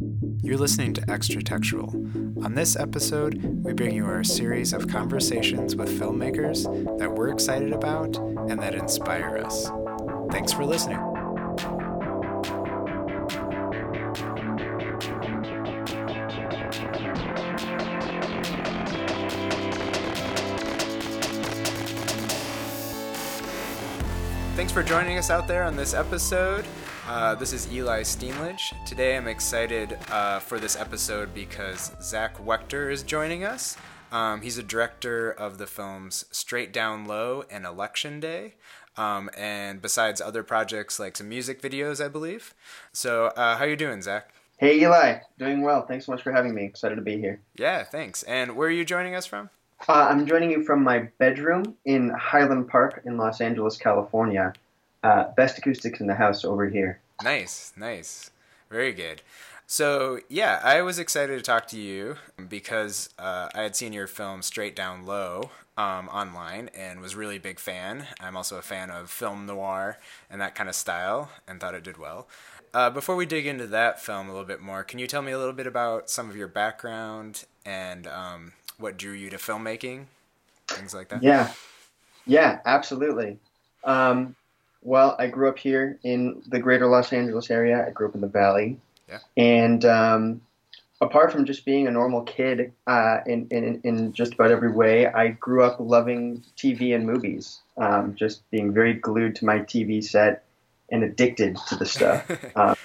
You're listening to Extra Textual. On this episode, we bring you our series of conversations with filmmakers that we're excited about and that inspire us. Thanks for listening. Thanks for joining us out there on this episode. Uh, this is Eli Steenledge. Today I'm excited uh, for this episode because Zach Wechter is joining us. Um, he's a director of the films Straight Down Low and Election Day. Um, and besides other projects like some music videos, I believe. So, uh, how you doing, Zach? Hey Eli, doing well. Thanks so much for having me. Excited to be here. Yeah, thanks. And where are you joining us from? Uh, I'm joining you from my bedroom in Highland Park in Los Angeles, California. Uh, best acoustics in the house over here. Nice, nice. Very good. So, yeah, I was excited to talk to you because uh, I had seen your film Straight Down Low um, online and was really a big fan. I'm also a fan of film noir and that kind of style and thought it did well. Uh, before we dig into that film a little bit more, can you tell me a little bit about some of your background and um, what drew you to filmmaking, things like that? Yeah, yeah, absolutely. Um, well, I grew up here in the greater Los Angeles area. I grew up in the Valley. Yeah. And um, apart from just being a normal kid uh, in, in, in just about every way, I grew up loving TV and movies, um, just being very glued to my TV set and addicted to the stuff. um,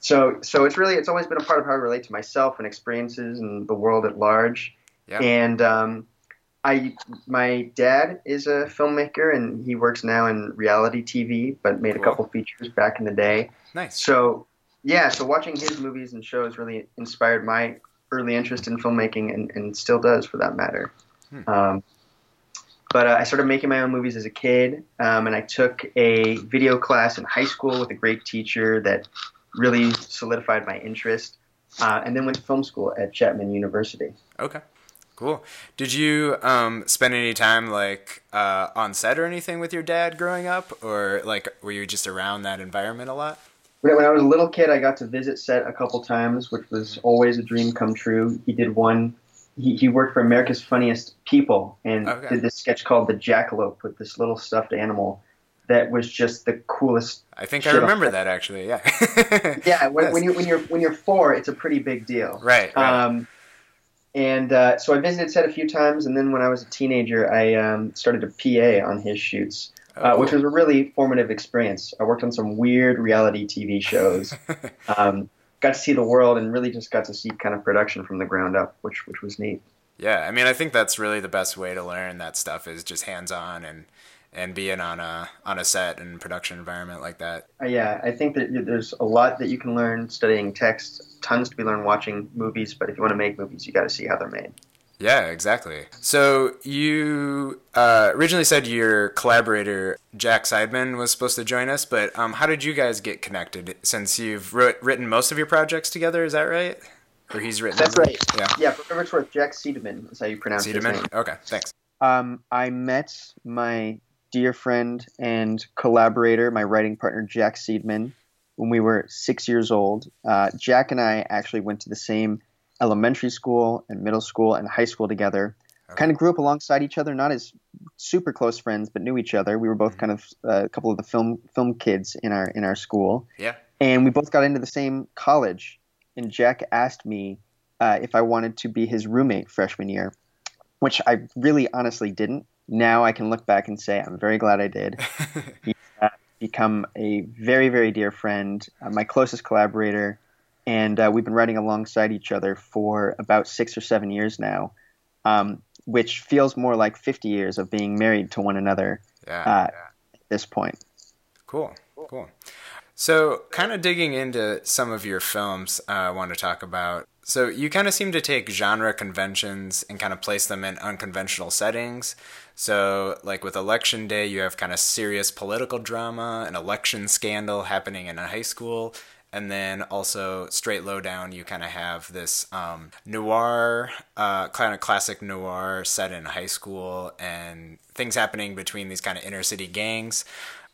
so, so it's really it's always been a part of how I relate to myself and experiences and the world at large. Yeah. And um, I my dad is a filmmaker and he works now in reality TV, but made Cool. a couple features back in the day. Nice. So yeah, so watching his movies and shows really inspired my early interest in filmmaking and, and still does for that matter. Hmm. Um, but uh, I started making my own movies as a kid, um, and I took a video class in high school with a great teacher that really solidified my interest. Uh, and then went to film school at Chapman University. Okay. Cool. Did you um, spend any time like uh, on set or anything with your dad growing up, or like were you just around that environment a lot? When I was a little kid, I got to visit set a couple times, which was always a dream come true. He did one. He, he worked for America's Funniest People and Okay. did this sketch called The Jackalope with this little stuffed animal that was just the coolest. I think I remember that actually. Yeah. Yeah, when, Yes. when you when you're when you're four, it's a pretty big deal. Right. right. Um, and uh, so I visited set a few times, and then when I was a teenager, I um, started a PA on his shoots, Oh, uh, which was a really formative experience. I worked on some weird reality TV shows. um, got to see the world and really just got to see kind of production from the ground up, which which was neat. yeah. I mean, I think that's really the best way to learn that stuff is just hands on and and being on a on a set and production environment like that. Uh, yeah, I think that there's a lot that you can learn studying text, tons to be learned watching movies. But if you want to make movies, you got to see how they're made. Yeah, exactly. So you uh, originally said your collaborator Jack Seidman was supposed to join us, but um, how did you guys get connected? Since you've wrote, written most of your projects together, is that right? Or he's written. That's them? right. Yeah. Yeah, for whatever it's worth, Jack Seidman is how you pronounce his name. Okay, thanks. Um, I met my dear friend and collaborator, my writing partner, Jack Seidman, when we were six years old. Uh, Jack and I actually went to the same elementary school and middle school and high school together. Okay. Kind of grew up alongside each other, not as super close friends, but knew each other. We were both Mhm. kind of uh, a couple of the film film kids in our in our school, Yeah. and we both got into the same college. And Jack asked me uh, if I wanted to be his roommate freshman year, which I really honestly didn't. Now I can look back and say I'm very glad I did. Become a very, very dear friend, uh, my closest collaborator, and uh, we've been writing alongside each other for about six or seven years now, um, which feels more like 50 years of being married to one another yeah. Uh, yeah. at this point. Cool. Cool. So, kind of digging into some of your films, uh, I want to talk about. So, you kind of seem to take genre conventions and kind of place them in unconventional settings. So, like with Election Day, you have kind of serious political drama, an election scandal happening in a high school. And then also, straight lowdown, you kind of have this um, noir, uh, kind of classic noir set in high school and things happening between these kind of inner city gangs.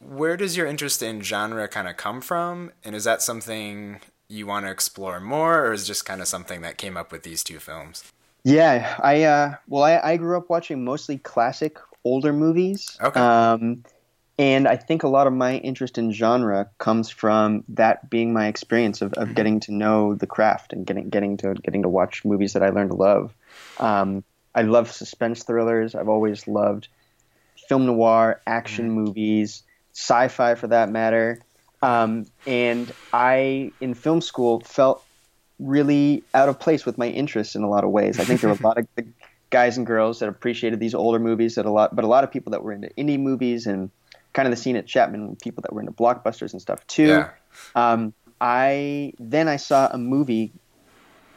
Where does your interest in genre kind of come from? And is that something you want to explore more, or is just kind of something that came up with these two films? Yeah, I uh, well, I, I grew up watching mostly classic older movies. Okay. Um, and I think a lot of my interest in genre comes from that being my experience of, of getting to know the craft and getting getting to getting to watch movies that I learned to love. Um, I love suspense thrillers. I've always loved film noir, action movies, sci-fi for that matter. Um, and I, in film school, felt really out of place with my interests in a lot of ways. I think there were a lot of guys and girls that appreciated these older movies that a lot, but a lot of people that were into indie movies and kind of the scene at Chapman, people that were into blockbusters and stuff too. Yeah. Um, I then I saw a movie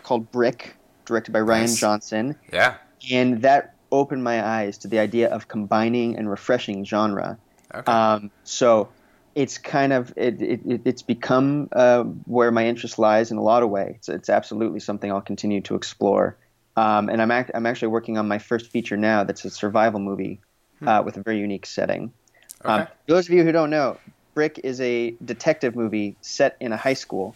called Brick, directed by Rian Nice. Johnson, Yeah. and that opened my eyes to the idea of combining and refreshing genre. Okay. Um, so it's kind of it, it, it- it's become uh, where my interest lies in a lot of ways. It's, it's absolutely something I'll continue to explore. Um, and I'm act- I'm actually working on my first feature now. That's a survival movie uh, with a very unique setting. Um, Okay. for those of you who don't know, Brick is a detective movie set in a high school.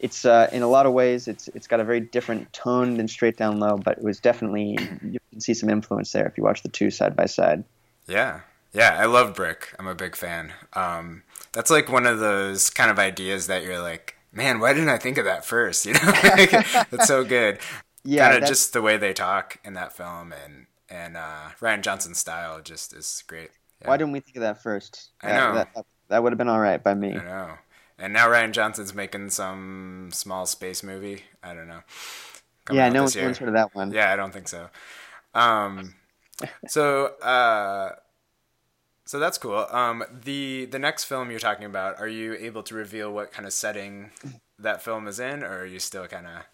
It's uh, in a lot of ways it's it's got a very different tone than Straight Down Low, but it was definitely you can see some influence there if you watch the two side by side. Yeah. Yeah, I love Brick. I'm a big fan. Um, that's like one of those kind of ideas that you're like, man, why didn't I think of that first? You know, Like, that's so good. Yeah, kind of just the way they talk in that film, and and uh, Rian Johnson's style just is great. Yeah, Why didn't we think of that first? I That- know. that, that, would have been all right by me. I know. And now Rian Johnson's making some small space movie. I don't know. Yeah, no one's, no one's year. heard of that one. Yeah, I don't think so. Um, so uh, so that's cool. Um, the the next film you're talking about, are you able to reveal what kind of setting that film is in, or are you still kind of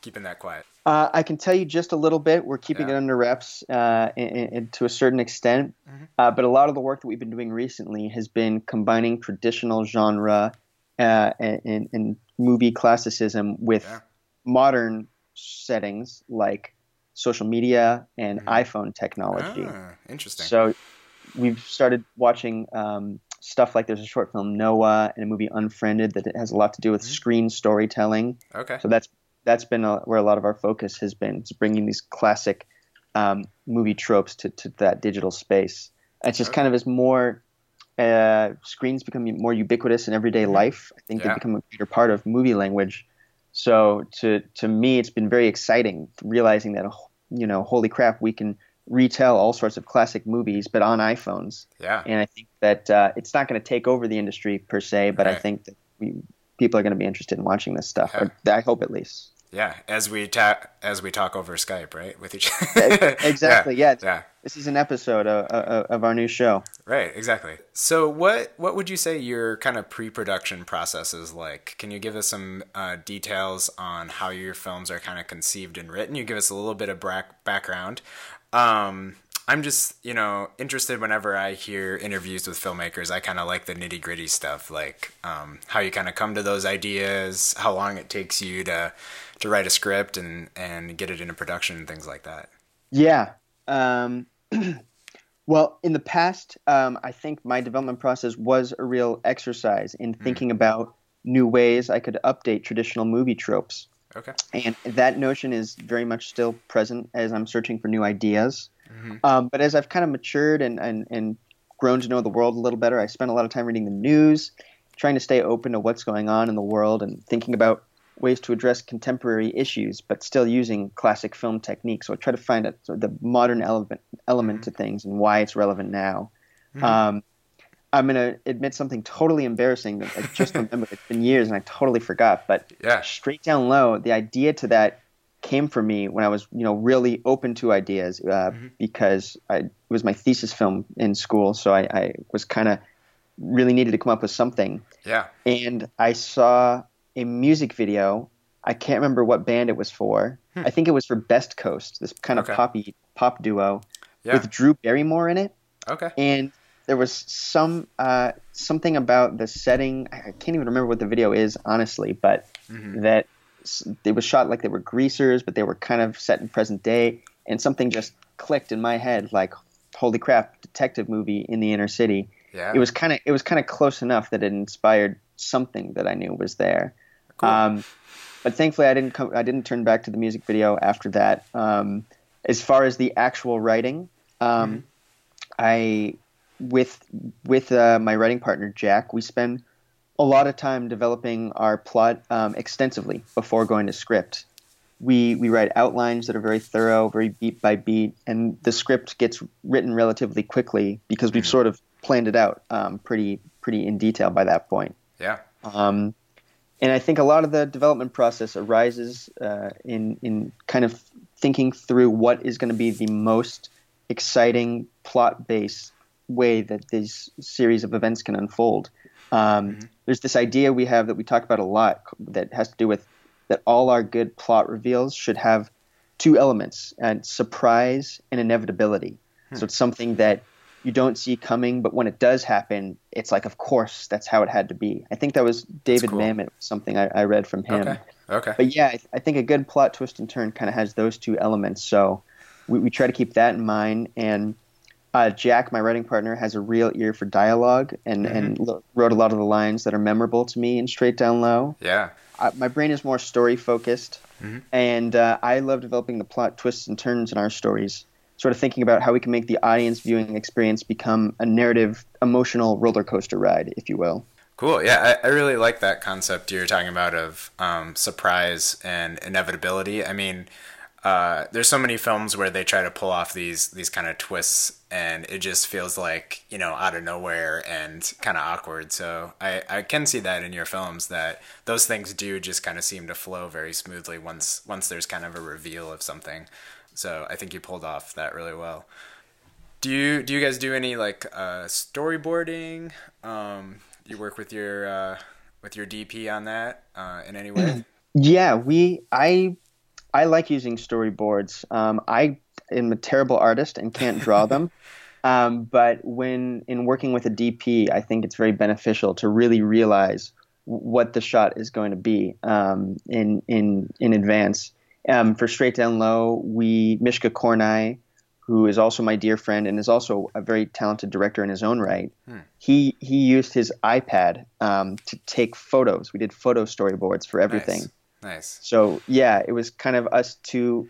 keeping that quiet? Uh, I can tell you just a little bit. We're keeping Yeah. it under wraps uh, in, in, to a certain extent. Mm-hmm. Uh, but a lot of the work that we've been doing recently has been combining traditional genre uh, and, and movie classicism with Yeah. modern settings like social media and iPhone technology. Mm-hmm. Ah, interesting. So we've started watching um, stuff like there's a short film Noah and a movie Unfriended that has a lot to do with screen storytelling. okay. So that's that's been a, where a lot of our focus has been, is bringing these classic um, movie tropes to, to that digital space. It's just kind of as more uh, screens become more ubiquitous in everyday life. I think Yeah. they become a greater part of movie language. So to to me, it's been very exciting realizing that you know, holy crap, we can retell all sorts of classic movies, but on iPhones. Yeah. And I think that uh, it's not going to take over the industry per se, but I think that we, people are going to be interested in watching this stuff. Yeah. I hope at least. Yeah. As we ta- as we talk over Skype, right, with each other. exactly. Yeah. Yeah. This is an episode of, of, of our new show. Right, exactly. So, what what would you say your kind of pre-production process is like? Can you give us some uh, details on how your films are kind of conceived and written? You give us a little bit of bra- background. Um, I'm just you know interested whenever I hear interviews with filmmakers. I kind of like the nitty gritty stuff, like um, how you kind of come to those ideas, how long it takes you to to write a script and and get it into production and things like that. Yeah. Um, well, in the past, um, I think my development process was a real exercise in thinking about new ways I could update traditional movie tropes. Okay. And that notion is very much still present as I'm searching for new ideas. Um, but as I've kind of matured and, and, and grown to know the world a little better, I spend a lot of time reading the news, trying to stay open to what's going on in the world, and thinking about ways to address contemporary issues, but still using classic film techniques. So I try to find a, the modern element, element to things and why it's relevant now. Um, I'm going to admit something totally embarrassing that I just remembered. It's been years and I totally forgot. But Yeah. straight down low, the idea to that came from me when I was, you know, really open to ideas uh, because I, it was my thesis film in school. So I, I was kind of really needed to come up with something. Yeah. And I saw a music video. I can't remember what band it was for. I think it was for Best Coast, this kind of Okay. poppy pop duo Yeah. with Drew Barrymore in it Okay. and there was some uh, something about the setting. I can't even remember what the video is honestly, but that s- it was shot like they were greasers, but they were kind of set in present day, and something just clicked in my head like, "Holy crap!" Detective movie in the inner city. Yeah. It was kind of it was kind of close enough that it inspired something that I knew was there. Cool. Um, but thankfully, I didn't come. I didn't turn back to the music video after that. Um, as far as the actual writing, um, mm-hmm. I with with uh, my writing partner Jack, we spend a lot of time developing our plot um, extensively before going to script. We we write outlines that are very thorough, very beat by beat, and the script gets written relatively quickly because we've mm-hmm. sort of planned it out um, pretty pretty in detail by that point. Yeah. Um, and I think a lot of the development process arises uh, in in kind of thinking through what is going to be the most exciting plot based way that this series of events can unfold. Um, mm-hmm. There's this idea we have that we talk about a lot that has to do with that all our good plot reveals should have two elements and surprise and inevitability. Hmm. So it's something that you don't see coming, but when it does happen, it's like, of course, that's how it had to be. I think that was David cool. Mamet, something I, I, read from him. Okay. Okay. But yeah, I, I think a good plot twist and turn kind of has those two elements. So we, we try to keep that in mind. And uh, Jack, my writing partner, has a real ear for dialogue and, mm-hmm. and lo- wrote a lot of the lines that are memorable to me in Straight Down Low. Yeah. Uh, my brain is more story focused, mm-hmm. and uh, I love developing the plot twists and turns in our stories sort of thinking about how we can make the audience viewing experience become a narrative, emotional roller coaster ride, if you will. Cool. Yeah, I, I really like that concept you're talking about of um, surprise and inevitability. I mean, uh, there's so many films where they try to pull off these these kind of twists, and it just feels like you know out of nowhere and kind of awkward. So I, I can see that in your films that those things do just kind of seem to flow very smoothly once once there's kind of a reveal of something. So I think you pulled off that really well. Do you do you guys do any like uh, storyboarding? Um, you work with your uh, with your DP on that uh, in any way? Yeah, we I I like using storyboards. Um, I am a terrible artist and can't draw them. um, but when in working with a DP, I think it's very beneficial to really realize what the shot is going to be um, in in in advance. Um, for Straight Down Low, we Mishka Kornai, who is also my dear friend and is also a very talented director in his own right. Hmm. He he used his iPad um, to take photos. We did photo storyboards for everything. Nice. Nice. So yeah, it was kind of us two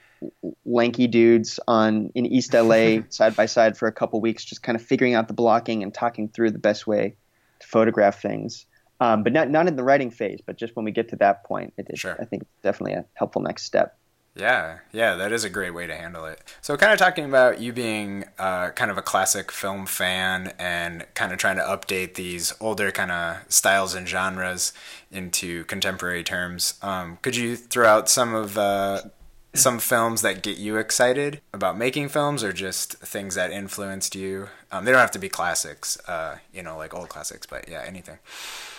lanky dudes on in East LA side by side for a couple weeks, just kind of figuring out the blocking and talking through the best way to photograph things. Um, but not not in the writing phase, but just when we get to that point, it is, sure. I think it's definitely a helpful next step. Yeah, yeah, that is a great way to handle it. So, kind of talking about you being uh, kind of a classic film fan and kind of trying to update these older kind of styles and genres into contemporary terms. Um, could you throw out some of uh, some films that get you excited about making films, or just things that influenced you? Um, they don't have to be classics, uh, you know, like old classics, but yeah, anything.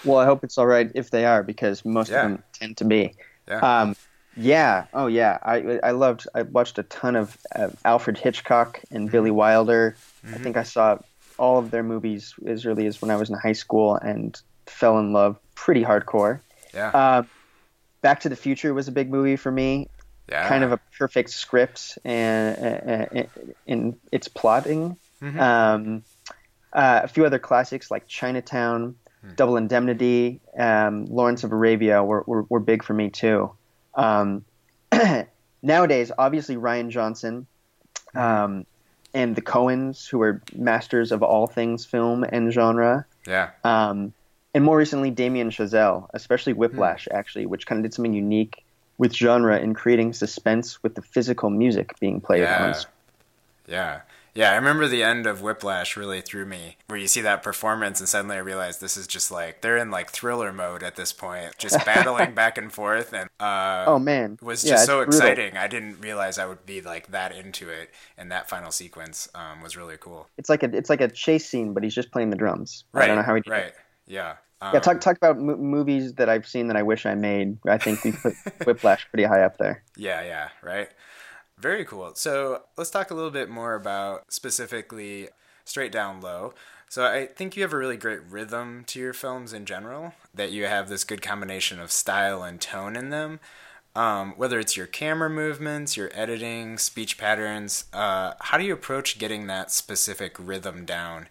Well, I hope it's all right if they are, because most yeah. of them tend to be. Yeah. Um, yeah. Oh, yeah. I I loved. I watched a ton of uh, Alfred Hitchcock and Billy mm-hmm. Wilder. Mm-hmm. I think I saw all of their movies as early as when I was in high school and fell in love pretty hardcore. Yeah. Uh, Back to the Future was a big movie for me. Yeah. Kind of a perfect script and in its plotting. Mm-hmm. Um, uh, a few other classics like Chinatown, hmm. Double Indemnity, um, Lawrence of Arabia were, were, were big for me too. Um, nowadays, obviously Rian Johnson um, and the Coens, who are masters of all things film and genre. Yeah. Um, and more recently, Damien Chazelle, especially Whiplash, mm. actually, which kind of did something unique with genre in creating suspense with the physical music being played yeah. on. Yeah. Yeah, I remember the end of Whiplash really threw me, where you see that performance, and suddenly I realized this is just like they're in like thriller mode at this point, just battling back and forth, and uh, oh man, was just yeah, so exciting. I didn't realize I would be like that into it, and that final sequence um, was really cool. It's like a it's like a chase scene, but he's just playing the drums. Right. I don't know how he did right. It. Yeah. Um, yeah, talk talk about movies that I've seen that I wish I made. I think we put Whiplash pretty high up there. Yeah, yeah, right. Very cool. So let's talk a little bit more about specifically Straight Down Low. So I think you have a really great rhythm to your films in general, that you have this good combination of style and tone in them. Um, whether it's your camera movements, your editing, speech patterns, uh, how do you approach getting that specific rhythm down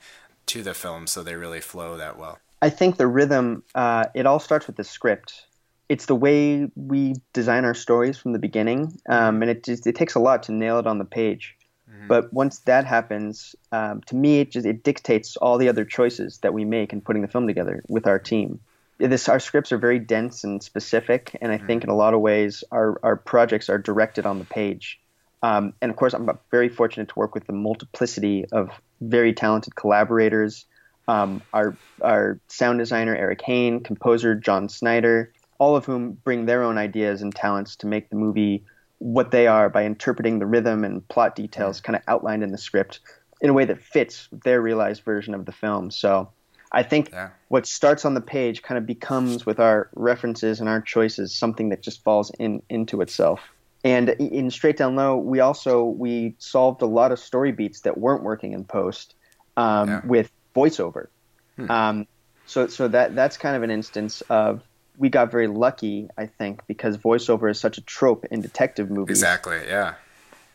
to the film so they really flow that well? I think the rhythm, uh, it all starts with the script it's the way we design our stories from the beginning, um, and it just it takes a lot to nail it on the page. Mm-hmm. But once that happens, um, to me, it just it dictates all the other choices that we make in putting the film together with our team. This our scripts are very dense and specific, and I mm-hmm. think in a lot of ways our our projects are directed on the page. Um, and of course, I'm very fortunate to work with the multiplicity of very talented collaborators. Um, our our sound designer Eric Hain, composer John Snyder, all of whom bring their own ideas and talents to make the movie what they are by interpreting the rhythm and plot details kind of outlined in the script in a way that fits their realized version of the film. So I think yeah. what starts on the page kind of becomes with our references and our choices something that just falls in into itself. And in Straight Down Low, we also we solved a lot of story beats that weren't working in post um, yeah. with voiceover. Hmm. Um, so so that that's kind of an instance of we got very lucky, I think, because voiceover is such a trope in detective movies. Exactly. Yeah.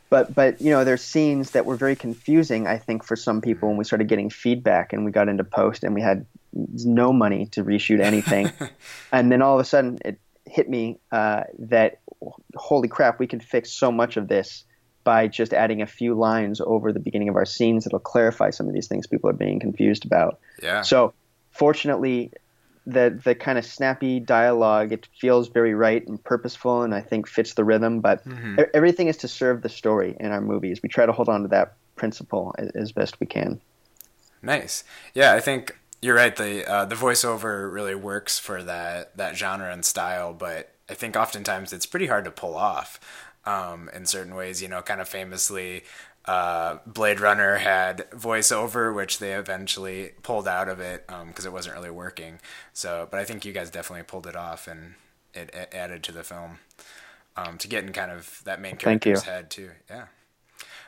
But but you know, there's scenes that were very confusing. I think for some people when we started getting feedback and we got into post and we had no money to reshoot anything, and then all of a sudden it hit me uh, that holy crap, we can fix so much of this by just adding a few lines over the beginning of our scenes that'll clarify some of these things people are being confused about. Yeah. So fortunately, the the kind of snappy dialogue it feels very right and purposeful and I think fits the rhythm. But mm-hmm. everything is to serve the story in our movies. We try to hold on to that principle as, as best we can. Nice. Yeah, I think you're right. The uh, the voiceover really works for that that genre and style, but I think oftentimes it's pretty hard to pull off um, in certain ways. You know, kind of famously, uh, Blade Runner had voiceover, which they eventually pulled out of it because um, it wasn't really working. So, but I think you guys definitely pulled it off, and it, it added to the film um, to get in kind of that main character's head too. Yeah.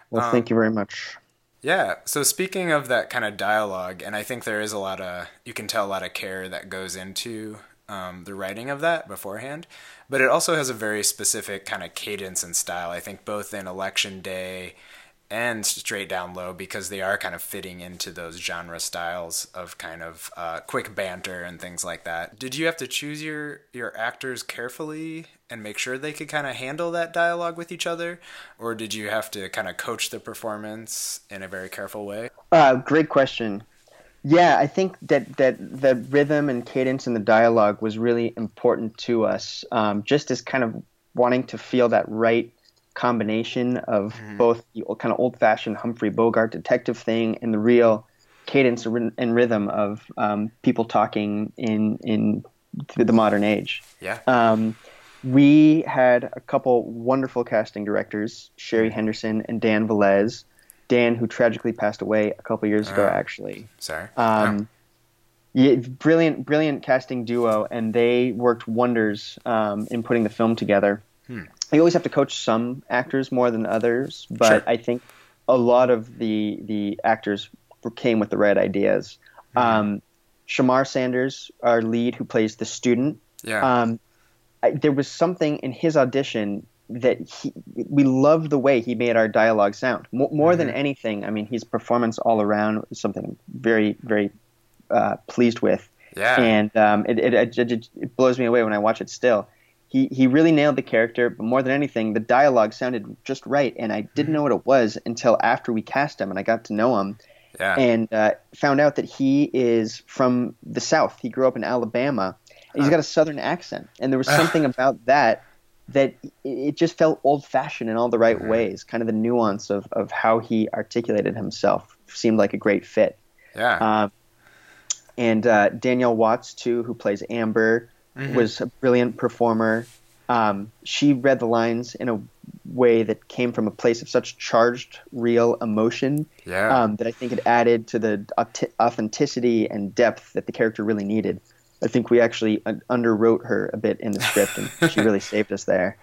Well, um, thank you very much. Yeah. So speaking of that kind of dialogue, and I think there is a lot of you can tell a lot of care that goes into um, the writing of that beforehand, but it also has a very specific kind of cadence and style. I think both in Election Day and straight down low because they are kind of fitting into those genre styles of kind of uh, quick banter and things like that. Did you have to choose your your actors carefully and make sure they could kind of handle that dialogue with each other, or did you have to kind of coach the performance in a very careful way? Uh, great question. Yeah, I think that that the rhythm and cadence in the dialogue was really important to us, um, just as kind of wanting to feel that right combination of mm-hmm. both the kind of old fashioned Humphrey Bogart detective thing and the real cadence and rhythm of um, people talking in in the modern age. Yeah. Um, we had a couple wonderful casting directors, Sherry mm-hmm. Henderson and Dan Velez. Dan, who tragically passed away a couple years ago, uh, actually. Sorry. Um, yeah, brilliant, brilliant casting duo, and they worked wonders um, in putting the film together. Hmm you always have to coach some actors more than others, but sure. I think a lot of the the actors came with the right ideas. Mm-hmm. Um, Shamar Sanders, our lead, who plays the student, yeah. Um, I, there was something in his audition that he, we loved the way he made our dialogue sound. more mm-hmm. than anything, I mean, his performance all around was something very, very uh, pleased with. Yeah. And um, it, it, it, it blows me away when I watch it still he he really nailed the character, but more than anything, the dialogue sounded just right, and I didn't mm-hmm. know what it was until after we cast him and I got to know him, yeah. and uh, found out that he is from the South. He grew up in Alabama, he's got a Southern accent, and there was something about that that it just felt old fashioned in all the right mm-hmm. ways. Kind of the nuance of of how he articulated himself seemed like a great fit. Yeah. Uh, and uh, Danielle Watts too, who plays Amber mm-hmm. was a brilliant performer. Um, she read the lines in a way that came from a place of such charged, real emotion yeah. um, that I think it added to the authenticity and depth that the character really needed. I think we actually underwrote her a bit in the script, and she really saved us there.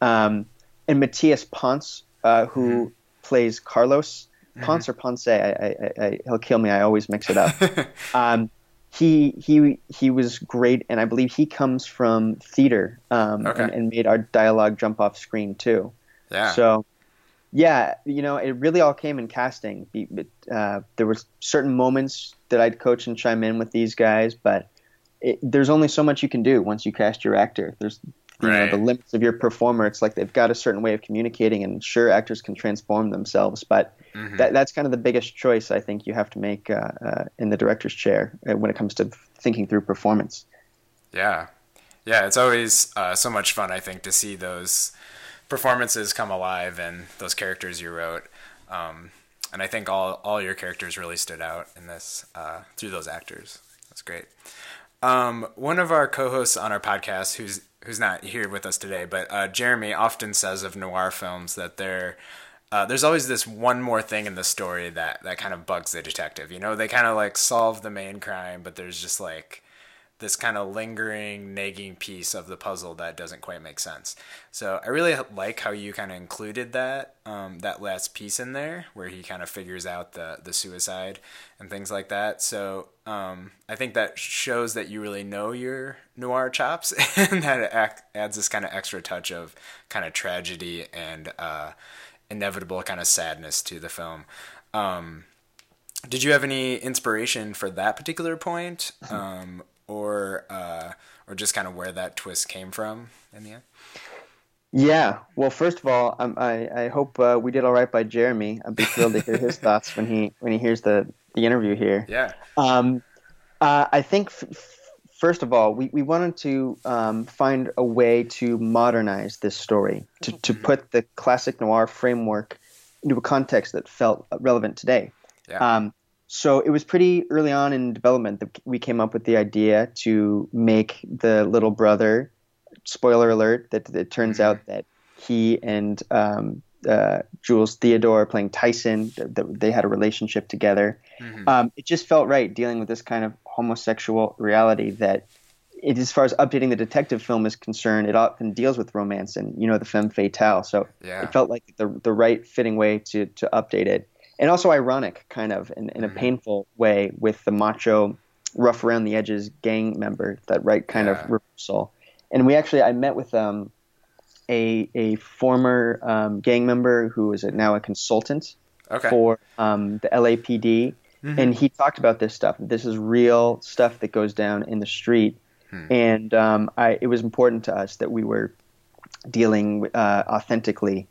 Um, and Matthias Ponce, uh, who mm-hmm. plays Carlos, Ponce mm-hmm. or Ponce, I, I, I, he'll kill me. I always mix it up. Um, he he he was great, and I believe he comes from theater um, okay. and, and, made our dialogue jump off screen too. Yeah. So, yeah, you know, it really all came in casting. Uh, there were certain moments that I'd coach and chime in with these guys, but it, there's only so much you can do once you cast your actor. There's you Right. know the limits of your performer. It's like they've got a certain way of communicating, and sure, actors can transform themselves, but Mhm. that that's kind of the biggest choice I think you have to make uh, uh, in the director's chair uh, when it comes to thinking through performance. Yeah. Yeah, it's always uh, so much fun, I think, to see those performances come alive and those characters you wrote. Um, and I think all, all your characters really stood out in this uh, through those actors. That's great. Um, one of our co-hosts on our podcast, who's who's not here with us today, but uh, Jeremy often says of noir films that they're uh, there's always this one more thing in the story that that kind of bugs the detective. You know, they kind of like solve the main crime, but there's just like this kind of lingering, nagging piece of the puzzle that doesn't quite make sense. So I really like how you kind of included that um, that last piece in there, where he kind of figures out the the suicide and things like that. So um, I think that shows that you really know your noir chops, and that adds this kind of extra touch of kind of tragedy and uh, inevitable kind of sadness to the film. Um, did you have any inspiration for that particular point, um, or uh, or just kind of where that twist came from in the end? Yeah. Well, first of all, um, I I hope uh, we did all right by Jeremy. I'd be thrilled to hear his thoughts when he when he hears the the interview here. Yeah. Um, uh, I think f- first of all, we, we wanted to um, find a way to modernize this story to to put the classic noir framework into a context that felt relevant today. Yeah. Um, so it was pretty early on in development that we came up with the idea to make the little brother. Spoiler alert! That it turns Mhm. out that he and um, uh, Jules Theodore playing Tyson, that that they had a relationship together. Mhm. Um, it just felt right dealing with this kind of homosexual reality that, it, as far as updating the detective film is concerned, it often deals with romance and you know the femme fatale. So yeah. it felt like the the right fitting way to to update it, and also ironic, kind of in, in a Mhm. painful way with the macho, rough around the edges gang member. That right kind Yeah. of reversal. And we actually, I met with um, a a former um, gang member who is now a consultant okay. for um, the LAPD, Mhm. and he talked about this stuff. This is real stuff that goes down in the street, Hmm. and um, I, it was important to us that we were dealing uh, authentically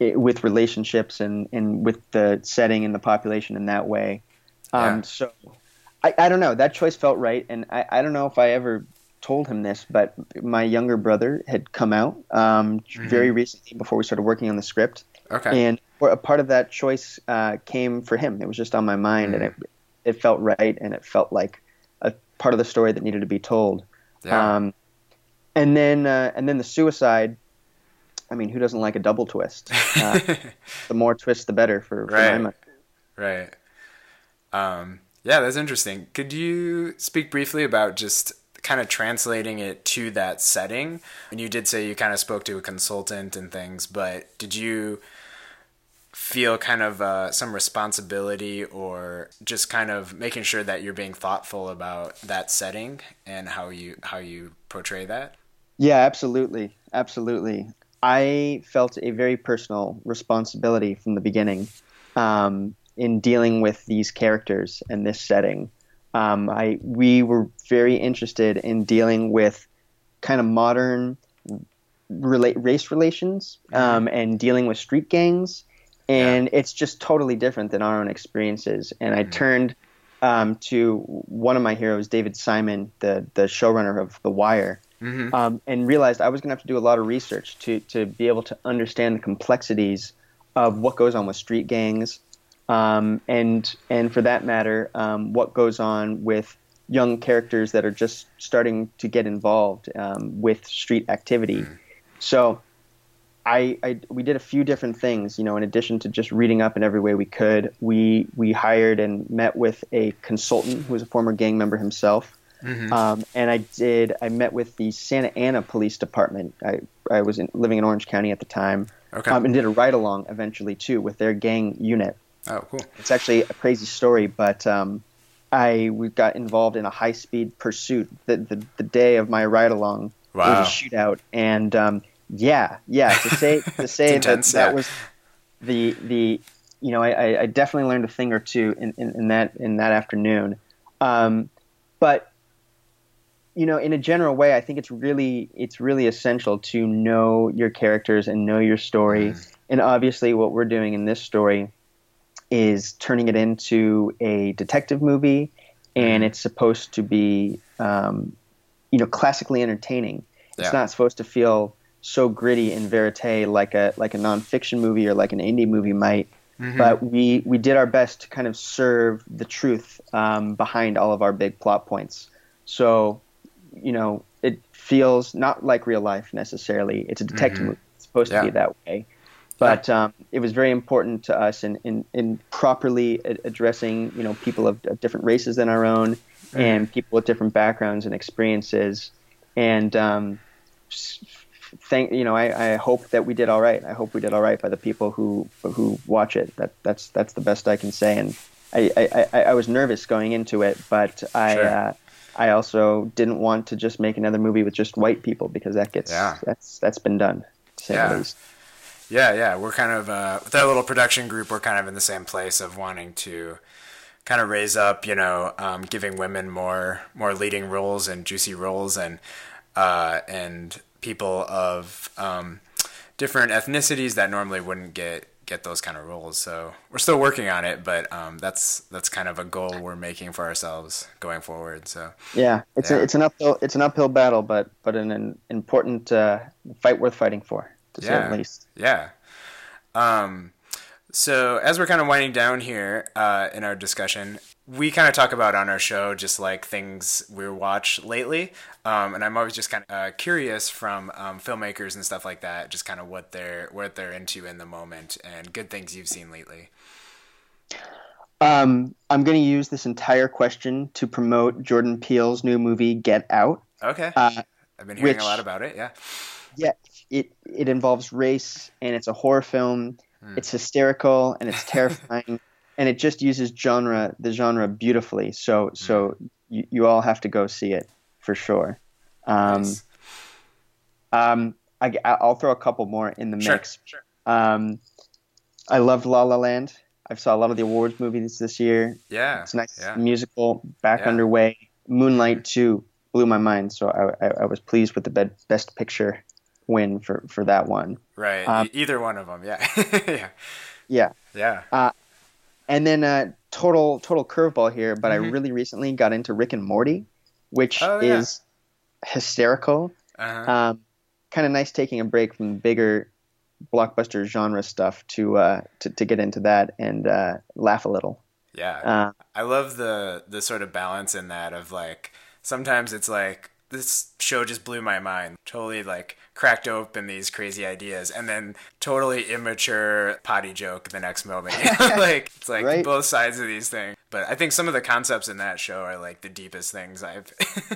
with relationships and, and with the setting and the population in that way. Um, Yeah. So I, I don't know. That choice felt right, and I, I don't know if I ever told him this, but my younger brother had come out um, Mhm. very recently before we started working on the script okay. and a part of that choice uh, came for him. It was just on my mind, and it it felt right, and it felt like a part of the story that needed to be told. yeah. Um, and then uh, and then the suicide. I mean, who doesn't like a double twist? Uh, the more twists, the better for, for my Right. right. Um, yeah, that's interesting. Could you speak briefly about just kind of translating it to that setting? And you did say you kind of spoke to a consultant and things, but did you feel kind of uh, some responsibility or just kind of making sure that you're being thoughtful about that setting and how you how you portray that? Yeah, absolutely, absolutely. I felt a very personal responsibility from the beginning um, in dealing with these characters and this setting. Um, I we were very interested in dealing with kind of modern rela- race relations um, and dealing with street gangs, and it's just totally different than our own experiences. And I Mhm. turned um, to one of my heroes, David Simon, the the showrunner of The Wire Mm-hmm. um, and realized I was going to have to do a lot of research to to be able to understand the complexities of what goes on with street gangs, um, and and for that matter, um, what goes on with young characters that are just starting to get involved um, with street activity. So. I, I we did a few different things, you know. In addition to just reading up in every way we could, we we hired and met with a consultant who was a former gang member himself, Mm-hmm. um, and I did. I met with the Santa Ana Police Department. I, I was in, living in Orange County at the time, okay. um, and did a ride along eventually too with their gang unit. oh, cool. It's actually a crazy story, but um, I we got involved in a high speed pursuit the, the the day of my ride along. It Wow. was a shootout, and um, yeah, yeah. To say to say that intense, that yeah. was the the you know I, I- definitely learned a thing or two in, in, in that in that afternoon, um, but you know, in a general way, I think it's really it's really essential to know your characters and know your story. Mm. And obviously, what we're doing in this story is turning it into a detective movie, and mm-hmm. it's supposed to be, um, you know, classically entertaining. It's not supposed to feel so gritty and verite like a like a nonfiction movie or like an indie movie might. Mm-hmm. But we we did our best to kind of serve the truth um, behind all of our big plot points. So, you know, it feels not like real life necessarily. It's a detective mm-hmm. movie. It's supposed yeah. to be that way. But um, it was very important to us in, in, in properly addressing, you know, people of, of different races than our own mm-hmm. and people with different backgrounds and experiences. And um, thank you know I, I hope that we did all right. I hope we did all right by the people who who watch it. That that's that's the best I can say. And I I, I was nervous going into it, but I. Sure. Uh, I also didn't want to just make another movie with just white people because that gets yeah. that's that's been done. yeah. Yeah, yeah. We're kind of uh, with our little production group. We're kind of in the same place of wanting to kind of raise up, you know, um, giving women more more leading roles and juicy roles and uh, and people of um, different ethnicities that normally wouldn't get get those kind of roles. So we're still working on it, but um, that's that's kind of a goal we're making for ourselves going forward. So yeah, it's yeah. A, it's an uphill it's an uphill battle, but but an, an important uh, fight worth fighting for, to yeah. say at least. Yeah. Um, so as we're kind of winding down here uh, in our discussion, we kind of talk about on our show just like things we watch lately. Um, and i'm always just kind of uh, curious from um, filmmakers and stuff like that just kind of what they're what they're into in the moment and good things you've seen lately. Um, i'm going to use this entire question to promote jordan peele's new movie get out. Okay. Uh, i've been hearing which, a lot about it yeah. Yeah it it involves race and it's a horror film hmm. it's hysterical and it's terrifying and it just uses genre the genre beautifully. So so mm. you, you all have to go see it for sure. Um, nice. um, I, I'll throw a couple more in the sure, mix. Sure. Um, I loved La La Land. I saw a lot of the awards movies this year. Yeah, it's nice yeah. musical back yeah. underway. Moonlight too blew my mind, so I, I, I was pleased with the best picture win for, for that one. Right, um, either one of them. Yeah, yeah, yeah. Yeah. Uh, and then uh, total total curveball here, but mm-hmm. I really recently got into Rick and Morty, which oh, yeah. is hysterical. Uh-huh. Um, kind of nice taking a break from bigger blockbuster genre stuff to uh, to, to get into that and uh, laugh a little. Yeah, uh, I love the the sort of balance in that of like sometimes it's like this show just blew my mind. Totally like cracked open these crazy ideas and then totally immature potty joke the next moment. Like it's like right? both sides of these things. But I think some of the concepts in that show are like the deepest things I've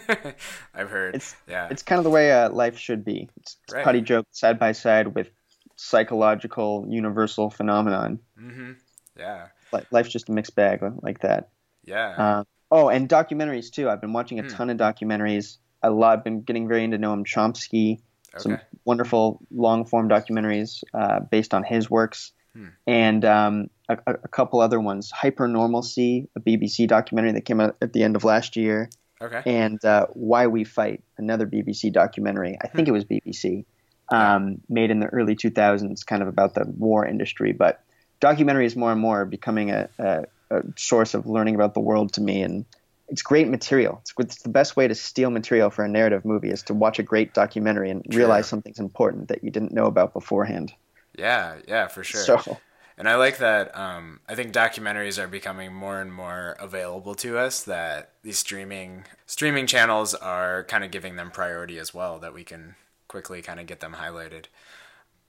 I've heard. It's, yeah. It's kind of the way uh, life should be. It's, it's right. potty joke side by side with psychological universal phenomenon. Mm-hmm. Yeah. Life's just a mixed bag like that. Yeah. Uh, oh, and documentaries too. I've been watching a hmm. ton of documentaries a lot. I've been getting very into Noam Chomsky. Okay. Some wonderful long form documentaries uh, based on his works, hmm. and um, a, a, couple other ones. Hypernormalcy, a BBC documentary that came out at the end of last year. Okay. And uh, Why We Fight, another BBC documentary. I think hmm. it was BBC, um, made in the early 2000s, kind of about the war industry. But documentary is more and more becoming a, a, a source of learning about the world to me, and it's great material. It's, it's, the best way to steal material for a narrative movie is to watch a great documentary and sure. realize something's important that you didn't know about beforehand. Yeah, yeah, for sure. So, and I like that. Um, I think documentaries are becoming more and more available to us. That these streaming streaming channels are kind of giving them priority as well. That we can quickly kind of get them highlighted.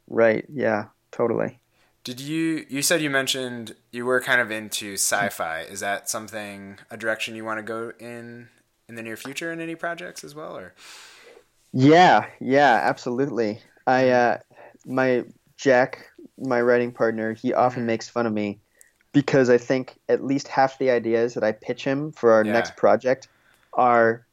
Right. Yeah. Totally. Did you you said you mentioned you were kind of into sci-fi. Is that something a direction you want to go in in the near future in any projects as well or? Yeah, yeah, absolutely. I uh my Jack, my writing partner, he often mm-hmm. makes fun of me because I think at least half the ideas that I pitch him for our yeah. next project are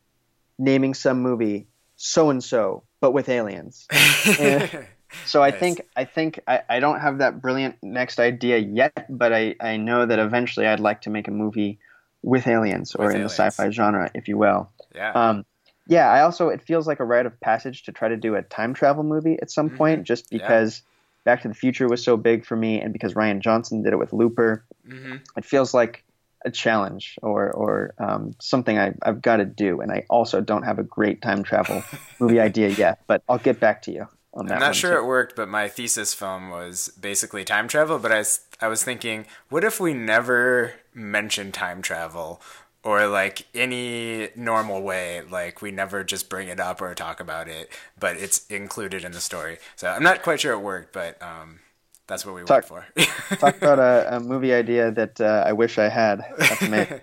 naming some movie so and so but with aliens. and, so I think I think I, I don't have that brilliant next idea yet, but I, I know that eventually I'd like to make a movie with aliens or with in aliens. the sci-fi genre, if you will. Yeah. Um, yeah, I also it feels like a rite of passage to try to do a time travel movie at some Mhm. point, just Yeah. because Back to the Future was so big for me, and because Rian Johnson did it with Looper. hmm It feels like a challenge or or um, something I, I've got to do, and I also don't have a great time travel movie idea yet. But I'll get back to you on that. I'm not sure too. it worked, but my thesis film was basically time travel. But I, I was thinking, what if we never mention time travel or like any normal way? Like we never just bring it up or talk about it, but it's included in the story. So I'm not quite sure it worked, but um, that's what we Talk- went for. Talk about a, a movie idea that uh, I wish I had. That's amazing.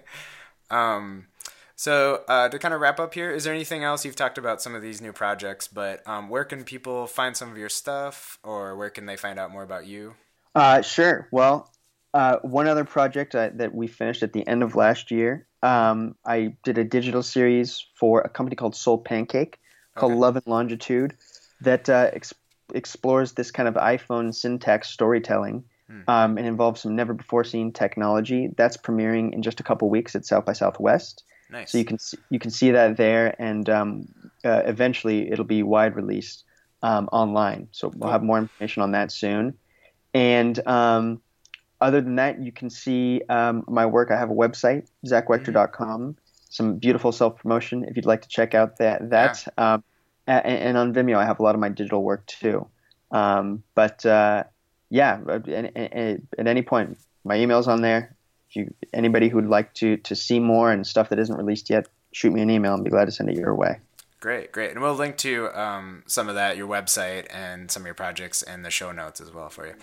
Um, so uh, to kind of wrap up here, is there anything else you've talked about some of these new projects? But um, where can people find some of your stuff, or where can they find out more about you? Uh, sure. Well, uh, one other project uh, that we finished at the end of last year, um, I did a digital series for a company called Soul Pancake called Okay. Love and Longitude that uh, ex- explores this kind of iPhone syntax storytelling Hmm. um, and involves some never before seen technology. That's premiering in just a couple weeks at South by Southwest. Nice. So you can see, you can see that there, and um, uh, eventually it'll be wide released um, online. So we'll Cool. have more information on that soon. And um, other than that, you can see um, my work. I have a website, zachwechter.com. Some beautiful self promotion if you'd like to check out that. That um, a- and, on Vimeo, I have a lot of my digital work too. Um, but uh, yeah, at, at, at any point, my email's on there. If you anybody who'd like to to see more and stuff that isn't released yet, shoot me an email and be glad to send it your way. Great, great. And we'll link to um, some of that, your website, and some of your projects and the show notes as well for you.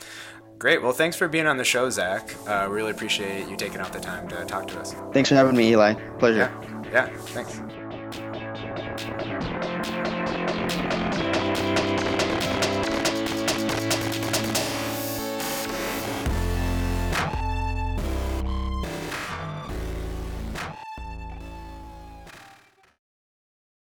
Great. Well, thanks for being on the show, Zach. Uh, really appreciate you taking out the time to talk to us. Thanks for having me, Eli. Pleasure. Yeah, yeah. Thanks.